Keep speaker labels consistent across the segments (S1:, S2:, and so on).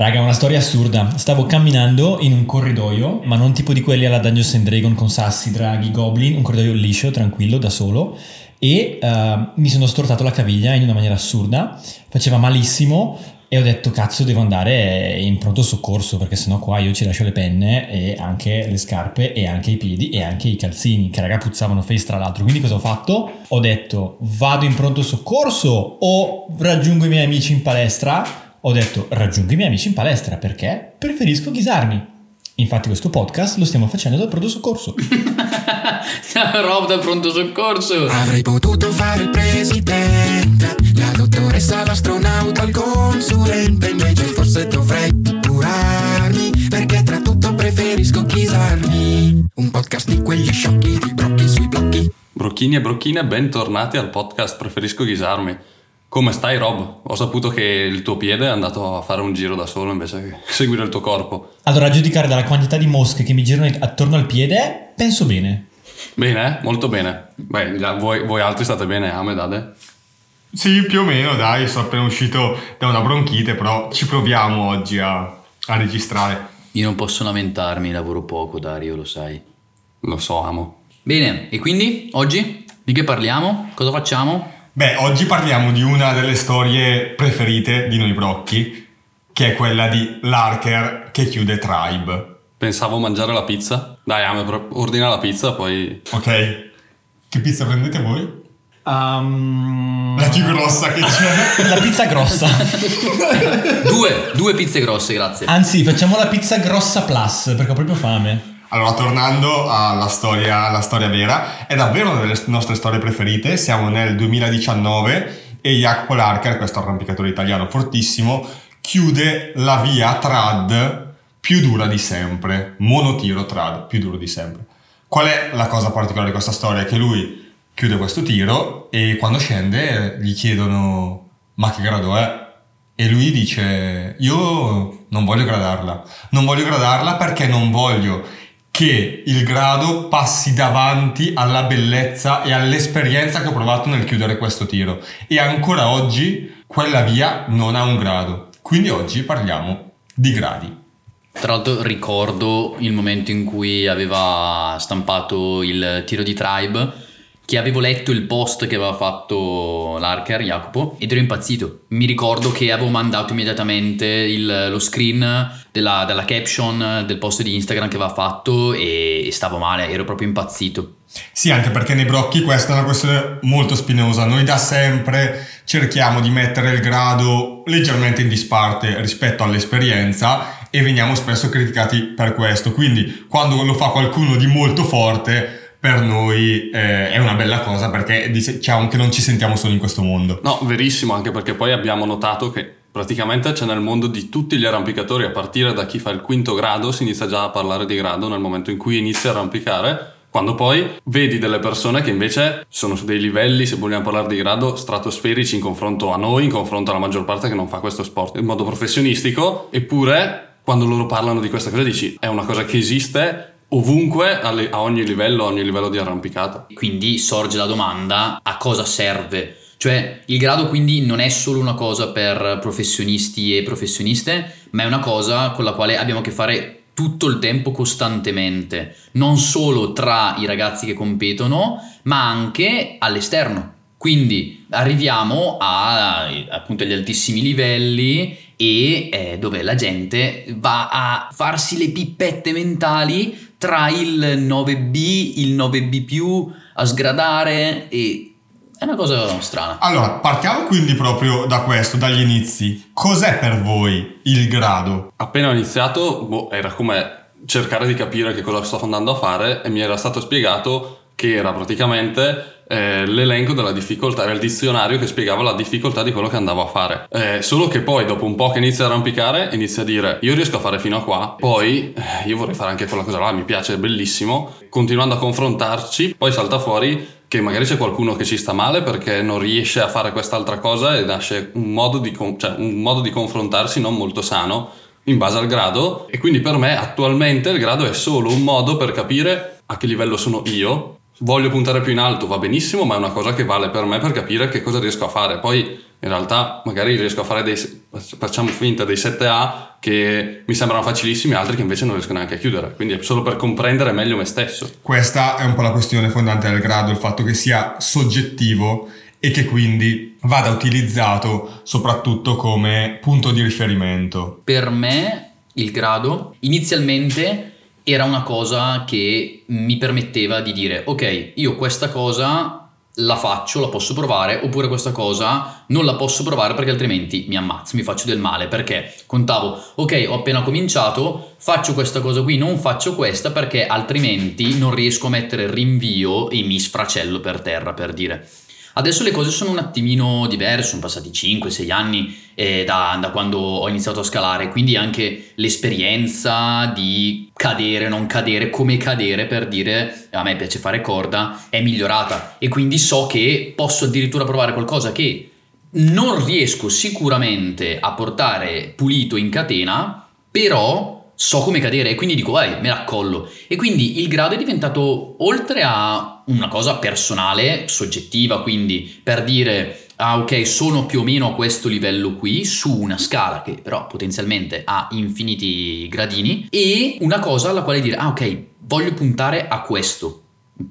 S1: Raga, una storia assurda. Stavo camminando in un corridoio, ma non tipo di quelli alla Dungeons and Dragon con sassi, draghi, goblin, un corridoio liscio, tranquillo, da solo. E uh, mi sono stortato la caviglia in una maniera assurda, faceva malissimo e ho detto cazzo devo andare in pronto soccorso perché sennò qua io ci lascio le penne e anche le scarpe e anche i piedi e anche i calzini che raga puzzavano face tra l'altro quindi cosa ho fatto? Ho detto vado in pronto soccorso o raggiungo i miei amici in palestra ho detto raggiungo i miei amici in palestra perché preferisco ghisarmi. Infatti questo podcast lo stiamo facendo dal pronto soccorso.
S2: Rob dal pronto soccorso.
S3: Avrei potuto fare il presidente, la dottoressa, l'astronauta, il consulente, invece forse dovrei curarmi, perché tra tutto preferisco ghisarmi. Un podcast di quegli sciocchi, di brocchi sui blocchi.
S4: Brocchini e brocchine, bentornati al podcast Preferisco ghisarmi. Come stai Rob? Ho saputo che il tuo piede è andato a fare un giro da solo invece che seguire il tuo corpo.
S1: Allora, a giudicare dalla quantità di mosche che mi girano attorno al piede, penso bene.
S4: Bene, molto bene. Beh, voi, voi altri state bene, Ahmed, Ade?
S5: Sì, più o meno, dai, sono appena uscito da una bronchite, però ci proviamo oggi a, a registrare.
S2: Io non posso lamentarmi, lavoro poco, Dario, lo sai.
S4: Lo so, amo.
S2: Bene, e quindi oggi di che parliamo? Cosa facciamo?
S5: Beh, oggi parliamo di una delle storie preferite di noi brocchi, che è quella di Larker che chiude Tribe.
S4: Pensavo mangiare la pizza. Dai, Ame, ordina la pizza, poi...
S5: Ok. Che pizza prendete voi?
S1: Um,
S5: la più grossa che c'è.
S1: la pizza grossa.
S2: due, due pizze grosse, grazie.
S1: Anzi, facciamo la pizza grossa plus, perché ho proprio fame.
S5: Allora, tornando alla storia, alla storia vera, è davvero una delle nostre storie preferite. Siamo nel 2019 e Jacopo Larker, questo arrampicatore italiano fortissimo, chiude la via trad più dura di sempre. Monotiro trad più duro di sempre. Qual è la cosa particolare di questa storia? Che lui chiude questo tiro e quando scende gli chiedono ma che grado è? E lui dice io non voglio gradarla. Non voglio gradarla perché non voglio che il grado passi davanti alla bellezza e all'esperienza che ho provato nel chiudere questo tiro. E ancora oggi quella via non ha un grado. Quindi oggi parliamo di gradi.
S2: Tra l'altro ricordo il momento in cui aveva stampato il tiro di Tribe che avevo letto il post che aveva fatto l'Arker, Jacopo, ed ero impazzito. Mi ricordo che avevo mandato immediatamente il, lo screen della, della, caption del post di Instagram che aveva fatto e, e stavo male, ero proprio impazzito.
S5: Sì, anche perché nei brocchi questa è una questione molto spinosa. Noi da sempre cerchiamo di mettere il grado leggermente in disparte rispetto all'esperienza e veniamo spesso criticati per questo. Quindi quando lo fa qualcuno di molto forte per noi eh, è una bella cosa perché diciamo che non ci sentiamo solo in questo mondo.
S4: No, verissimo, anche perché poi abbiamo notato che praticamente c'è nel mondo di tutti gli arrampicatori, a partire da chi fa il quinto grado, si inizia già a parlare di grado nel momento in cui inizia a arrampicare. Quando poi vedi delle persone che invece sono su dei livelli, se vogliamo parlare di grado, stratosferici in confronto a noi, in confronto alla maggior parte che non fa questo sport in modo professionistico, eppure quando loro parlano di questa cosa dici è una cosa che esiste ovunque, a ogni livello, a ogni livello di arrampicata.
S2: Quindi sorge la domanda a cosa serve? Cioè il grado quindi non è solo una cosa per professionisti e professioniste, ma è una cosa con la quale abbiamo a che fare tutto il tempo costantemente, non solo tra i ragazzi che competono, ma anche all'esterno. Quindi arriviamo a, appunto agli altissimi livelli e eh, dove la gente va a farsi le pippette mentali tra il 9B, il 9B, a sgradare e è una cosa strana.
S5: Allora, partiamo quindi proprio da questo, dagli inizi. Cos'è per voi il grado?
S4: Appena ho iniziato, boh, era come cercare di capire che cosa sto andando a fare e mi era stato spiegato che era praticamente eh, l'elenco della difficoltà, era il dizionario che spiegava la difficoltà di quello che andavo a fare. Eh, solo che poi dopo un po' che inizia ad arrampicare, inizia a dire io riesco a fare fino a qua, poi eh, io vorrei fare anche quella cosa là, mi piace, è bellissimo. Continuando a confrontarci, poi salta fuori che magari c'è qualcuno che ci sta male perché non riesce a fare quest'altra cosa e nasce un modo di, cioè, un modo di confrontarsi non molto sano in base al grado e quindi per me attualmente il grado è solo un modo per capire a che livello sono io voglio puntare più in alto, va benissimo, ma è una cosa che vale per me per capire che cosa riesco a fare. Poi in realtà magari riesco a fare dei, facciamo finta, dei 7A che mi sembrano facilissimi, altri che invece non riesco neanche a chiudere. Quindi è solo per comprendere meglio me stesso.
S5: Questa è un po' la questione fondante del grado, il fatto che sia soggettivo e che quindi vada utilizzato soprattutto come punto di riferimento.
S2: Per me il grado inizialmente era una cosa che mi permetteva di dire ok, io questa cosa la faccio, la posso provare, oppure questa cosa non la posso provare perché altrimenti mi ammazzo, mi faccio del male, perché contavo, ok, ho appena cominciato, faccio questa cosa qui, non faccio questa perché altrimenti non riesco a mettere rinvio e mi sfracello per terra, per dire. Adesso le cose sono un attimino diverse, sono passati 5-6 anni eh, da, da, quando ho iniziato a scalare, quindi anche l'esperienza di cadere, non cadere, come cadere per dire a me piace fare corda è migliorata. E quindi so che posso addirittura provare qualcosa che non riesco sicuramente a portare pulito in catena, però so come cadere e quindi dico vai me la collo e quindi il grado è diventato oltre a una cosa personale, soggettiva, quindi per dire ah ok sono più o meno a questo livello qui su una scala che però potenzialmente ha infiniti gradini e una cosa alla quale dire ah ok voglio puntare a questo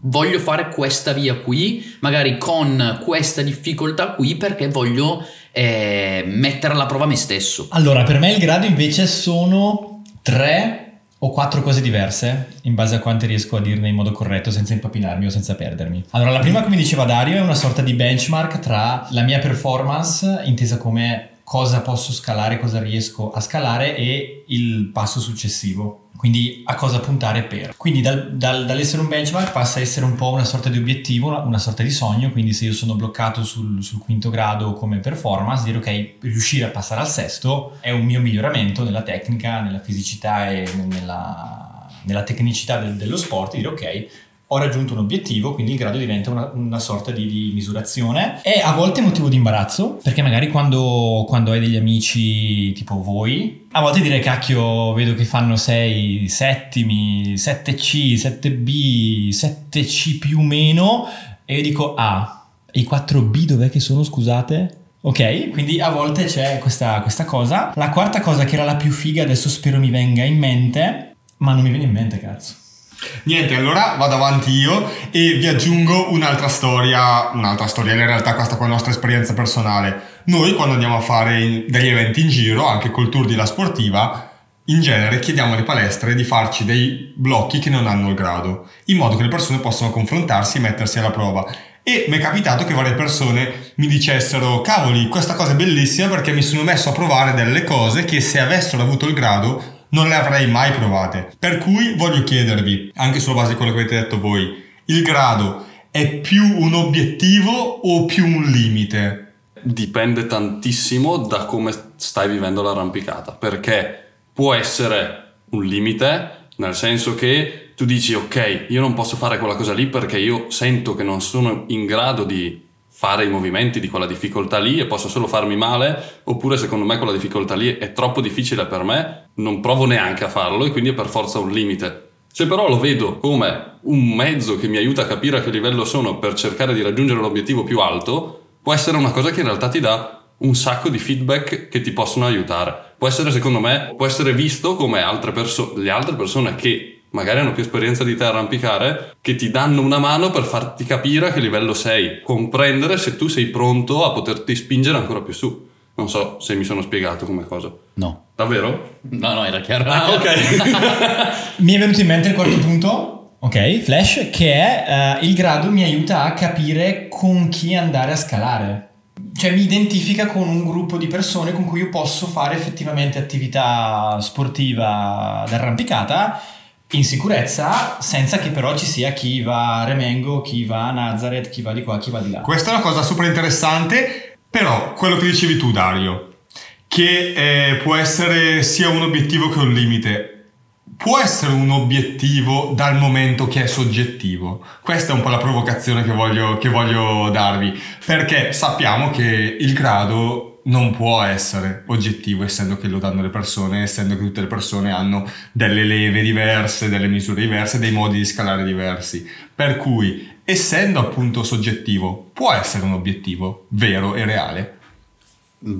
S2: voglio fare questa via qui magari con questa difficoltà qui perché voglio eh, mettere alla prova me stesso
S1: allora per me il grado invece sono tre ho quattro cose diverse in base a quante riesco a dirne in modo corretto senza impapinarmi o senza perdermi. Allora, la prima, come diceva Dario, è una sorta di benchmark tra la mia performance intesa come cosa posso scalare, cosa riesco a scalare e il passo successivo. Quindi a cosa puntare per. Quindi dal, dal, dall'essere un benchmark passa a essere un po' una sorta di obiettivo, una, una sorta di sogno. Quindi se io sono bloccato sul, sul, quinto grado come performance, dire ok, riuscire a passare al sesto è un mio miglioramento nella tecnica, nella fisicità e nella, nella tecnicità del, dello sport. Dire ok, ho raggiunto un obiettivo, quindi il grado diventa una, una sorta di, di, misurazione. È a volte motivo di imbarazzo, perché magari quando, quando, hai degli amici tipo voi, a volte dire cacchio, vedo che fanno 6 settimi, 7C, 7B, 7C più meno, e io dico ah, i 4B dov'è che sono, scusate? Ok, quindi a volte c'è questa, questa cosa. La quarta cosa che era la più figa, adesso spero mi venga in mente, ma non mi viene in mente, cazzo.
S5: Niente, allora vado avanti io e vi aggiungo un'altra storia, un'altra storia, in realtà questa è la nostra esperienza personale. Noi quando andiamo a fare degli eventi in giro, anche col tour di La Sportiva, in genere chiediamo alle palestre di farci dei blocchi che non hanno il grado, in modo che le persone possano confrontarsi e mettersi alla prova. E mi è capitato che varie persone mi dicessero, cavoli, questa cosa è bellissima perché mi sono messo a provare delle cose che se avessero avuto il grado non le avrei mai provate. Per cui voglio chiedervi, anche sulla base di quello che avete detto voi, il grado è più un obiettivo o più un limite?
S4: Dipende tantissimo da come stai vivendo l'arrampicata, perché può essere un limite, nel senso che tu dici ok, io non posso fare quella cosa lì perché io sento che non sono in grado di fare i movimenti di quella difficoltà lì e posso solo farmi male, oppure secondo me quella difficoltà lì è troppo difficile per me, non provo neanche a farlo e quindi è per forza un limite. Se però lo vedo come un mezzo che mi aiuta a capire a che livello sono per cercare di raggiungere l'obiettivo più alto, può essere una cosa che in realtà ti dà un sacco di feedback che ti possono aiutare. Può essere, secondo me, può essere visto come altre perso- le altre persone che magari hanno più esperienza di te a arrampicare, che ti danno una mano per farti capire a che livello sei, comprendere se tu sei pronto a poterti spingere ancora più su. Non so se mi sono spiegato come cosa.
S2: No.
S4: Davvero?
S2: No, no, era chiaro.
S4: Ah, ok.
S1: mi è venuto in mente il quarto punto, ok, flash, che è uh, il grado mi aiuta a capire con chi andare a scalare. Cioè mi identifica con un gruppo di persone con cui io posso fare effettivamente attività sportiva d'arrampicata in sicurezza senza che però ci sia chi va a Remengo, chi va a Nazareth, chi va di qua, chi va di là.
S5: Questa è una cosa super interessante, però quello che dicevi tu Dario, che eh, può essere sia un obiettivo che un limite, può essere un obiettivo dal momento che è soggettivo. Questa è un po' la provocazione che voglio, che voglio darvi, perché sappiamo che il grado non può essere oggettivo essendo che lo danno le persone, essendo che tutte le persone hanno delle leve diverse, delle misure diverse, dei modi di scalare diversi. Per cui essendo appunto soggettivo, può essere un obiettivo vero e reale?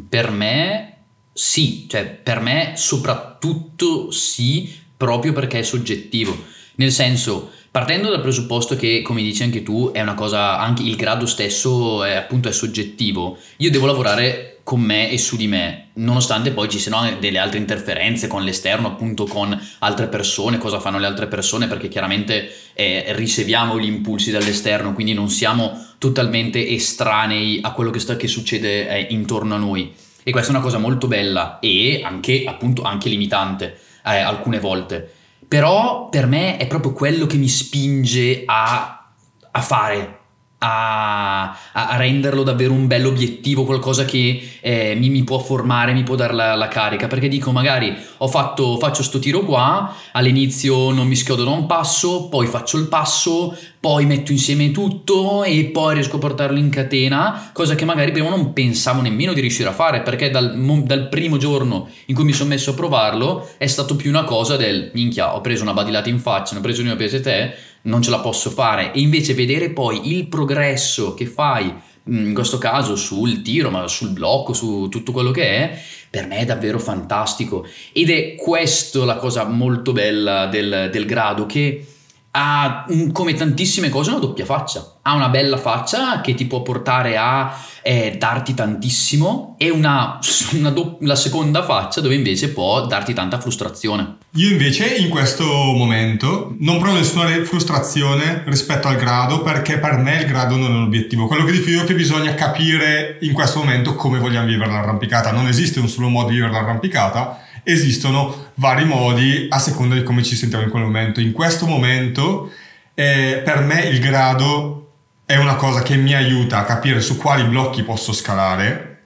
S2: Per me sì, cioè per me soprattutto sì, proprio perché è soggettivo. Nel senso, partendo dal presupposto che, come dici anche tu, è una cosa, anche il grado stesso è appunto è soggettivo, io devo lavorare con me e su di me, nonostante poi ci siano delle altre interferenze con l'esterno, appunto con altre persone, cosa fanno le altre persone, perché chiaramente eh, riceviamo gli impulsi dall'esterno, quindi non siamo totalmente estranei a quello che, sta, che succede eh, intorno a noi. E questa è una cosa molto bella e anche, appunto, anche limitante eh, alcune volte. Però per me è proprio quello che mi spinge a, a fare, a, a, renderlo davvero un bello obiettivo, qualcosa che eh, mi, mi, può formare, mi può dare la, la, carica. Perché dico, magari ho fatto, faccio sto tiro qua, all'inizio non mi schiodo da un passo, poi faccio il passo, poi metto insieme tutto e poi riesco a portarlo in catena, cosa che magari prima non pensavo nemmeno di riuscire a fare, perché dal, dal primo giorno in cui mi sono messo a provarlo è stato più una cosa del minchia, ho preso una badilata in faccia, ne ho preso una pese te non ce la posso fare. E invece vedere poi il progresso che fai mm, in questo caso sul tiro ma sul blocco su tutto quello che è per me è davvero fantastico. Ed è questo la cosa molto bella del, del grado che ha come tantissime cose una doppia faccia ha una bella faccia che ti può portare a eh, darti tantissimo e una, una do- la seconda faccia dove invece può darti tanta frustrazione.
S5: Io invece in questo momento non provo nessuna frustrazione rispetto al grado perché per me il grado non è un obiettivo. Quello che dico io è che bisogna capire in questo momento come vogliamo vivere l'arrampicata. Non esiste un solo modo di vivere l'arrampicata, esistono vari modi a seconda di come ci sentiamo in quel momento. In questo momento eh, per me il grado è una cosa che mi aiuta a capire su quali blocchi posso scalare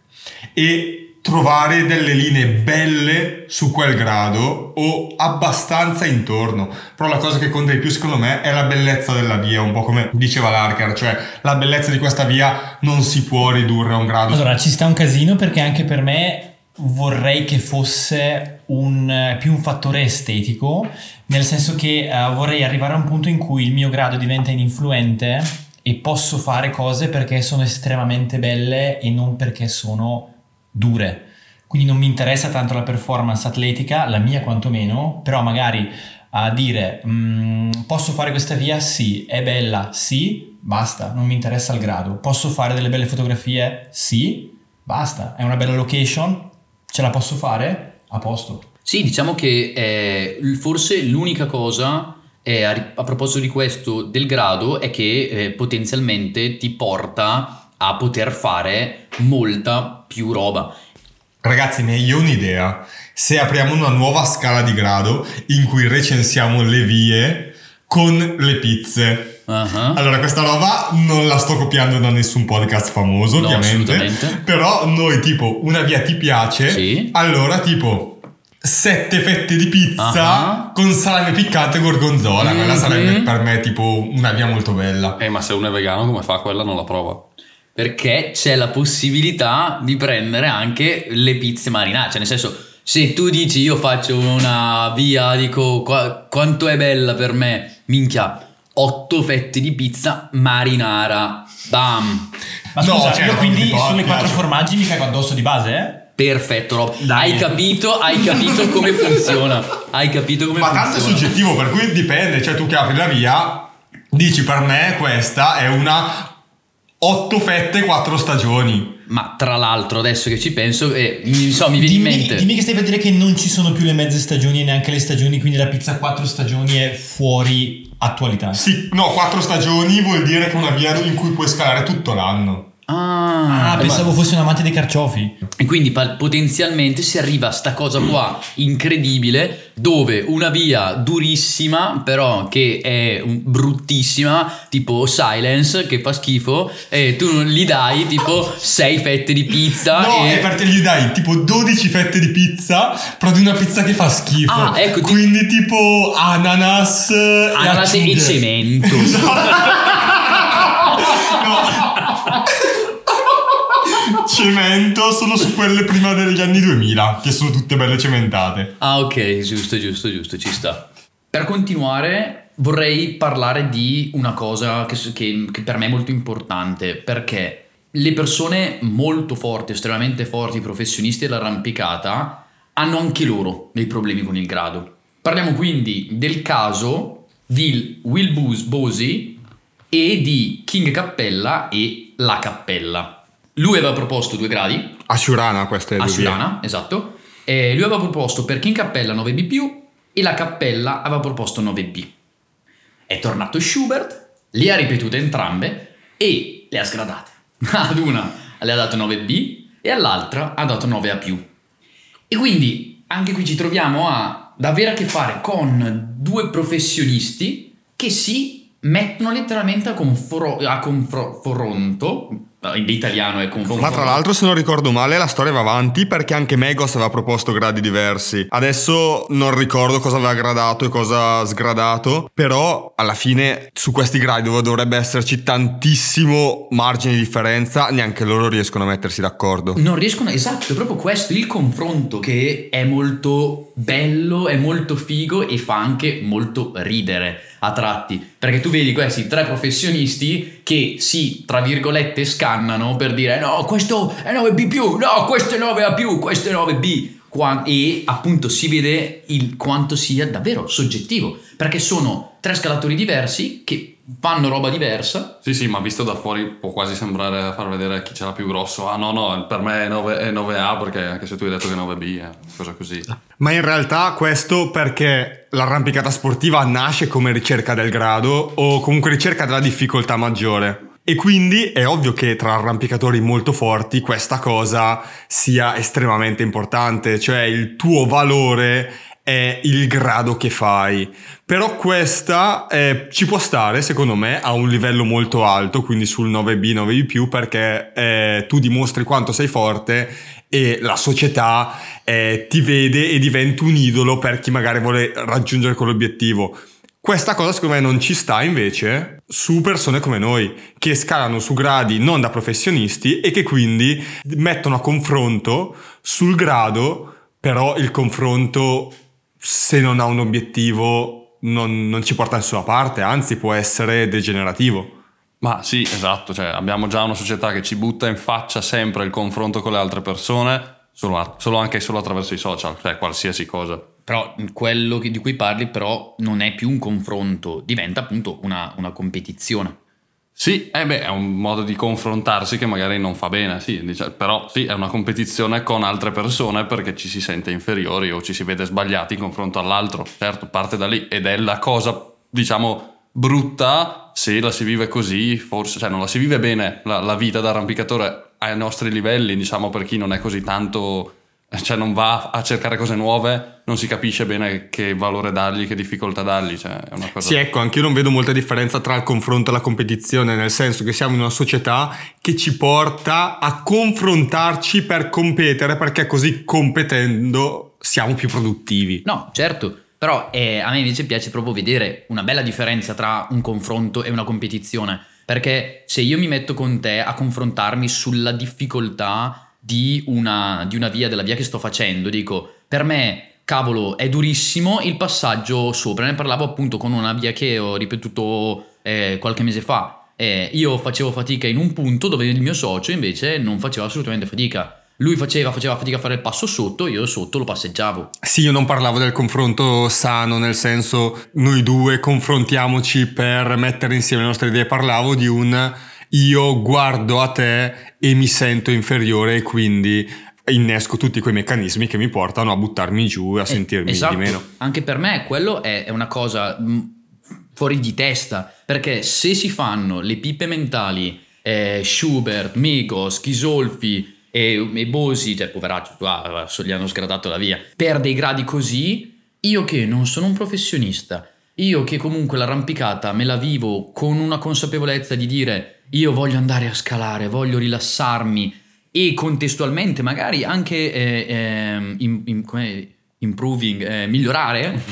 S5: e trovare delle linee belle su quel grado o abbastanza intorno. Però la cosa che conta di più secondo me è la bellezza della via, un po' come diceva l'Arker, cioè la bellezza di questa via non si può ridurre a un grado.
S1: Allora ci sta un casino perché anche per me vorrei che fosse un, più un fattore estetico, nel senso che uh, vorrei arrivare a un punto in cui il mio grado diventa ininfluente e posso fare cose perché sono estremamente belle e non perché sono dure. Quindi non mi interessa tanto la performance atletica, la mia quantomeno, però magari a dire mm, posso fare questa via? Sì, è bella? Sì, basta, non mi interessa il grado. Posso fare delle belle fotografie? Sì, basta, è una bella location? Ce la posso fare? A posto.
S2: Sì, diciamo che è forse l'unica cosa eh, a, a, proposito di questo del grado è che eh, potenzialmente ti porta a poter fare molta più roba.
S5: Ragazzi, ne ho un'idea. Se apriamo una nuova scala di grado in cui recensiamo le vie con le pizze. Uh-huh. Allora, questa roba non la sto copiando da nessun podcast famoso, no, ovviamente. Però noi, tipo, una via ti piace, sì. allora, tipo, sette fette di pizza uh-huh. con salame piccante e gorgonzola. Mm-hmm. Quella sarebbe per me tipo una via molto bella.
S4: Eh, ma se uno è vegano, come fa quella? Non la prova.
S2: Perché c'è la possibilità di prendere anche le pizze marinate. Cioè, nel senso, se tu dici io faccio una via, dico qua, quanto è bella per me, minchia, otto fette di pizza marinara. Bam.
S1: Ma scusa, no, cioè, io quindi sulle quattro formaggi mi cago addosso di base, eh?
S2: Perfetto, Rob. Hai capito, hai capito come funziona. Hai capito come
S5: Ma
S2: funziona.
S5: Ma tanto è soggettivo, per cui dipende. Cioè, tu che apri la via, dici per me questa è una 8 fette, 4 stagioni.
S2: Ma tra l'altro, adesso che ci penso, eh, mi, so, mi viene
S1: dimmi,
S2: in mente.
S1: Dimmi che stai per dire che non ci sono più le mezze stagioni e neanche le stagioni, quindi la pizza 4 stagioni è fuori attualità.
S5: Sì, no, 4 stagioni vuol dire che è una via in cui puoi scalare tutto l'anno.
S1: Ah, ah pensavo ma... fosse un amante dei carciofi.
S2: E quindi potenzialmente si arriva a sta cosa qua incredibile dove una via durissima però che è bruttissima tipo Silence che fa schifo e tu gli dai tipo 6 fette di pizza
S5: no
S2: e...
S5: è perché gli dai tipo 12 fette di pizza però di una pizza che fa schifo. Ah, ecco, quindi ti... tipo ananas
S2: ananas e, e cemento
S5: cemento solo su quelle prima degli anni 2000, che sono tutte belle cementate.
S2: Ah, ok, giusto, giusto, giusto, ci sta. Per continuare, vorrei parlare di una cosa che, che- che per me è molto importante, perché le persone molto forti, estremamente forti, professionisti dell'arrampicata, hanno anche loro dei problemi con il grado. Parliamo quindi del caso di Will Bosey e di King Cappella e La Cappella. Lui aveva proposto due gradi,
S5: Ashurana queste
S2: a
S5: due vie.
S2: Sulana, esatto. E lui aveva proposto per King Cappella 9B+, e la Cappella aveva proposto 9B. È tornato Schubert, le ha ripetute entrambe e le ha sgradate. Ad una le ha dato 9B e all'altra ha dato 9A+. E quindi anche qui ci troviamo a, ad avere a che fare con due professionisti che si mettono letteralmente a, confro- a confronto, in italiano è confronto.
S5: Ma tra l'altro, se non ricordo male, la storia va avanti perché anche Megos aveva proposto gradi diversi. Adesso non ricordo cosa aveva gradato e cosa sgradato, però alla fine su questi gradi dove dovrebbe esserci tantissimo margine di differenza, neanche loro riescono a mettersi d'accordo.
S2: Non riescono, esatto, è proprio questo, il confronto che è molto bello, è molto figo e fa anche molto ridere a tratti, perché tu vedi questi tre professionisti che si, tra virgolette, scannano per dire no, questo è 9B+, no, questo è 9A+, questo è 9B, Qua- e appunto si vede il quanto sia davvero soggettivo, perché sono tre scalatori diversi che fanno roba diversa
S4: Sì, sì, ma visto da fuori può quasi sembrare far vedere chi ce l'ha più grosso. Ah, no, no, per me è, 9, è 9A perché anche se tu hai detto che è 9B è cosa così.
S5: Ma in realtà questo perché l'arrampicata sportiva nasce come ricerca del grado o comunque ricerca della difficoltà maggiore. E quindi è ovvio che tra arrampicatori molto forti questa cosa sia estremamente importante, cioè il tuo valore è il grado che fai. Però questa eh, ci può stare, secondo me, a un livello molto alto, quindi sul 9B, 9B+, perché eh, tu dimostri quanto sei forte e la società eh, ti vede e diventi un idolo per chi magari vuole raggiungere quell'obiettivo. Questa cosa secondo me non ci sta invece su persone come noi, che scalano su gradi non da professionisti e che quindi mettono a confronto sul grado, però il confronto se non ha un obiettivo non, non ci porta da nessuna parte, anzi può essere degenerativo.
S4: Ma sì, esatto, cioè abbiamo già una società che ci butta in faccia sempre il confronto con le altre persone, solo, solo anche solo attraverso i social, cioè qualsiasi cosa.
S2: Però quello di cui parli però non è più un confronto, diventa appunto una, una competizione.
S4: Sì, eh beh, è un modo di confrontarsi che magari non fa bene, sì, dice- però sì, è una competizione con altre persone perché ci si sente inferiori o ci si vede sbagliati in confronto all'altro. Certo, parte da lì ed è la cosa, diciamo, brutta se la si vive così, forse, cioè non la si vive bene la, la vita da arrampicatore ai nostri livelli, diciamo, per chi non è così tanto, cioè non va a cercare cose nuove, non si capisce bene che valore dargli, che difficoltà dargli, cioè è una cosa...
S5: Sì, ecco, anche io non vedo molta differenza tra il confronto e la competizione, nel senso che siamo in una società che ci porta a confrontarci per competere, perché così competendo siamo più produttivi.
S2: No, certo, però eh, a me invece piace proprio vedere una bella differenza tra un confronto e una competizione, perché se io mi metto con te a confrontarmi sulla difficoltà di una, di una via, della via che sto facendo, dico, per me, cavolo, è durissimo il passaggio sopra, ne parlavo appunto con una via che ho ripetuto eh, qualche mese fa, Eh, io facevo fatica in un punto dove il mio socio invece non faceva assolutamente fatica. Lui faceva, faceva fatica a fare il passo sotto, io sotto lo passeggiavo.
S5: Sì, io non parlavo del confronto sano, nel senso noi due confrontiamoci per mettere insieme le nostre idee, parlavo di un io guardo a te e mi sento inferiore e quindi innesco tutti quei meccanismi che mi portano a buttarmi giù e a
S2: Eh,
S5: sentirmi
S2: esatto.
S5: di meno.
S2: Anche per me quello è, è una cosa mh, fuori di testa, perché se si fanno le pippe mentali, eh, Schubert, Migos, Chisolfi e, e Bosi, cioè poveraccio, ah, gli hanno sgradato la via, per dei gradi così, io che non sono un professionista, io che comunque l'arrampicata me la vivo con una consapevolezza di dire io voglio andare a scalare, voglio rilassarmi e contestualmente magari anche eh, ehm, in- in- improving, eh, migliorare?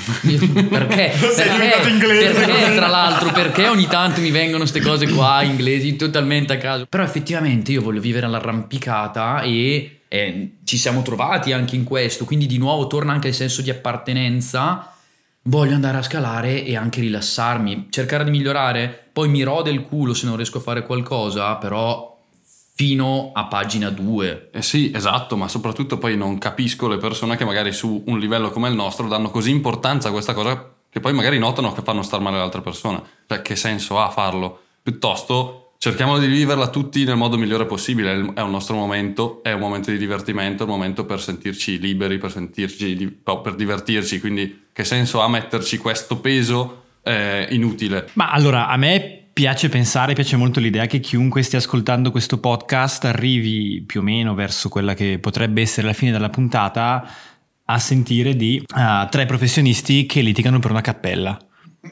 S2: Perché,
S5: Sei
S2: perché,
S5: inglese.
S2: perché tra l'altro? Perché ogni tanto mi vengono queste cose qua inglesi totalmente a caso. Però effettivamente io voglio vivere all'arrampicata e eh, ci siamo trovati anche in questo. Quindi di nuovo torna anche il senso di appartenenza. Voglio andare a scalare e anche rilassarmi, cercare di migliorare, poi mi rode il culo se non riesco a fare qualcosa, però fino a pagina 2.
S4: Eh sì, esatto, ma soprattutto poi non capisco le persone che magari su un livello come il nostro danno così importanza a questa cosa che poi magari notano che fanno star male le altre persone. Cioè, che senso ha farlo? Piuttosto cerchiamo di viverla tutti nel modo migliore possibile. È un nostro momento, è un momento di divertimento, è un momento per sentirci liberi, per sentirci, di- per divertirci. Quindi, che senso ha metterci questo peso eh, inutile?
S1: Ma allora, a me piace pensare, piace molto l'idea che chiunque stia ascoltando questo podcast arrivi più o meno verso quella che potrebbe essere la fine della puntata a sentire di ah, tre professionisti che litigano per una cappella.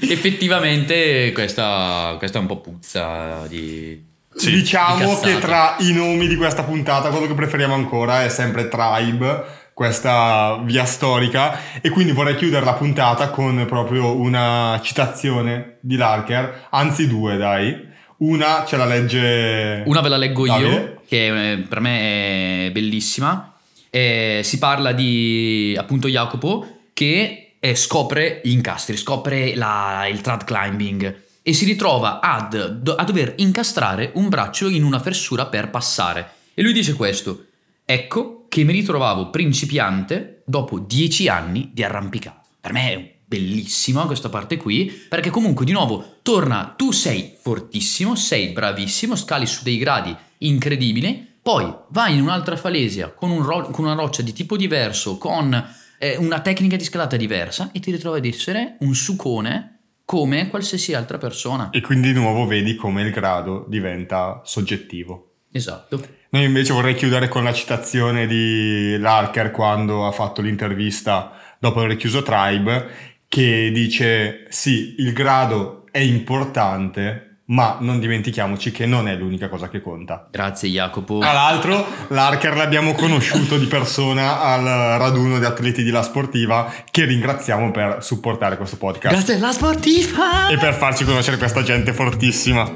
S2: Effettivamente questa, questa è un po' puzza di...
S4: Sì,
S5: diciamo
S2: di
S5: che tra i nomi di questa puntata quello che preferiamo ancora è sempre Tribe, questa via storica e quindi vorrei chiudere la puntata con proprio una citazione di Larker, anzi due dai. Una ce la legge
S2: Una ve la leggo
S5: Davide.
S2: io, che eh, per me è bellissima. Eh, si parla di appunto Jacopo che eh, scopre gli incastri, scopre la- il trad climbing e si ritrova ad- a dover incastrare un braccio in una fessura per passare. E lui dice questo: Ecco che mi ritrovavo principiante dopo dieci anni di arrampicata. Per me è bellissima questa parte qui, perché comunque di nuovo torna, tu sei fortissimo, sei bravissimo, scali su dei gradi incredibili, poi vai in un'altra falesia con, un ro- con una roccia di tipo diverso, con eh, una tecnica di scalata diversa e ti ritrovi ad essere un sucone come qualsiasi altra persona.
S5: e quindi di nuovo vedi come il grado diventa soggettivo.
S2: Esatto.
S5: Noi invece vorrei chiudere con la citazione di Larker quando ha fatto l'intervista dopo aver chiuso Tribe, che dice sì, il grado è importante, ma non dimentichiamoci che non è l'unica cosa che conta.
S2: Grazie Jacopo.
S5: Tra l'altro, l'Arker l'abbiamo conosciuto di persona al raduno di atleti di La Sportiva, che ringraziamo per supportare questo podcast
S2: Grazie alla sportiva!
S5: e per farci conoscere questa gente fortissima.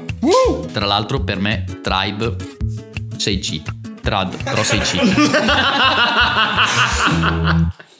S2: Tra l'altro per me Tribe 6C. Trad, però 6C.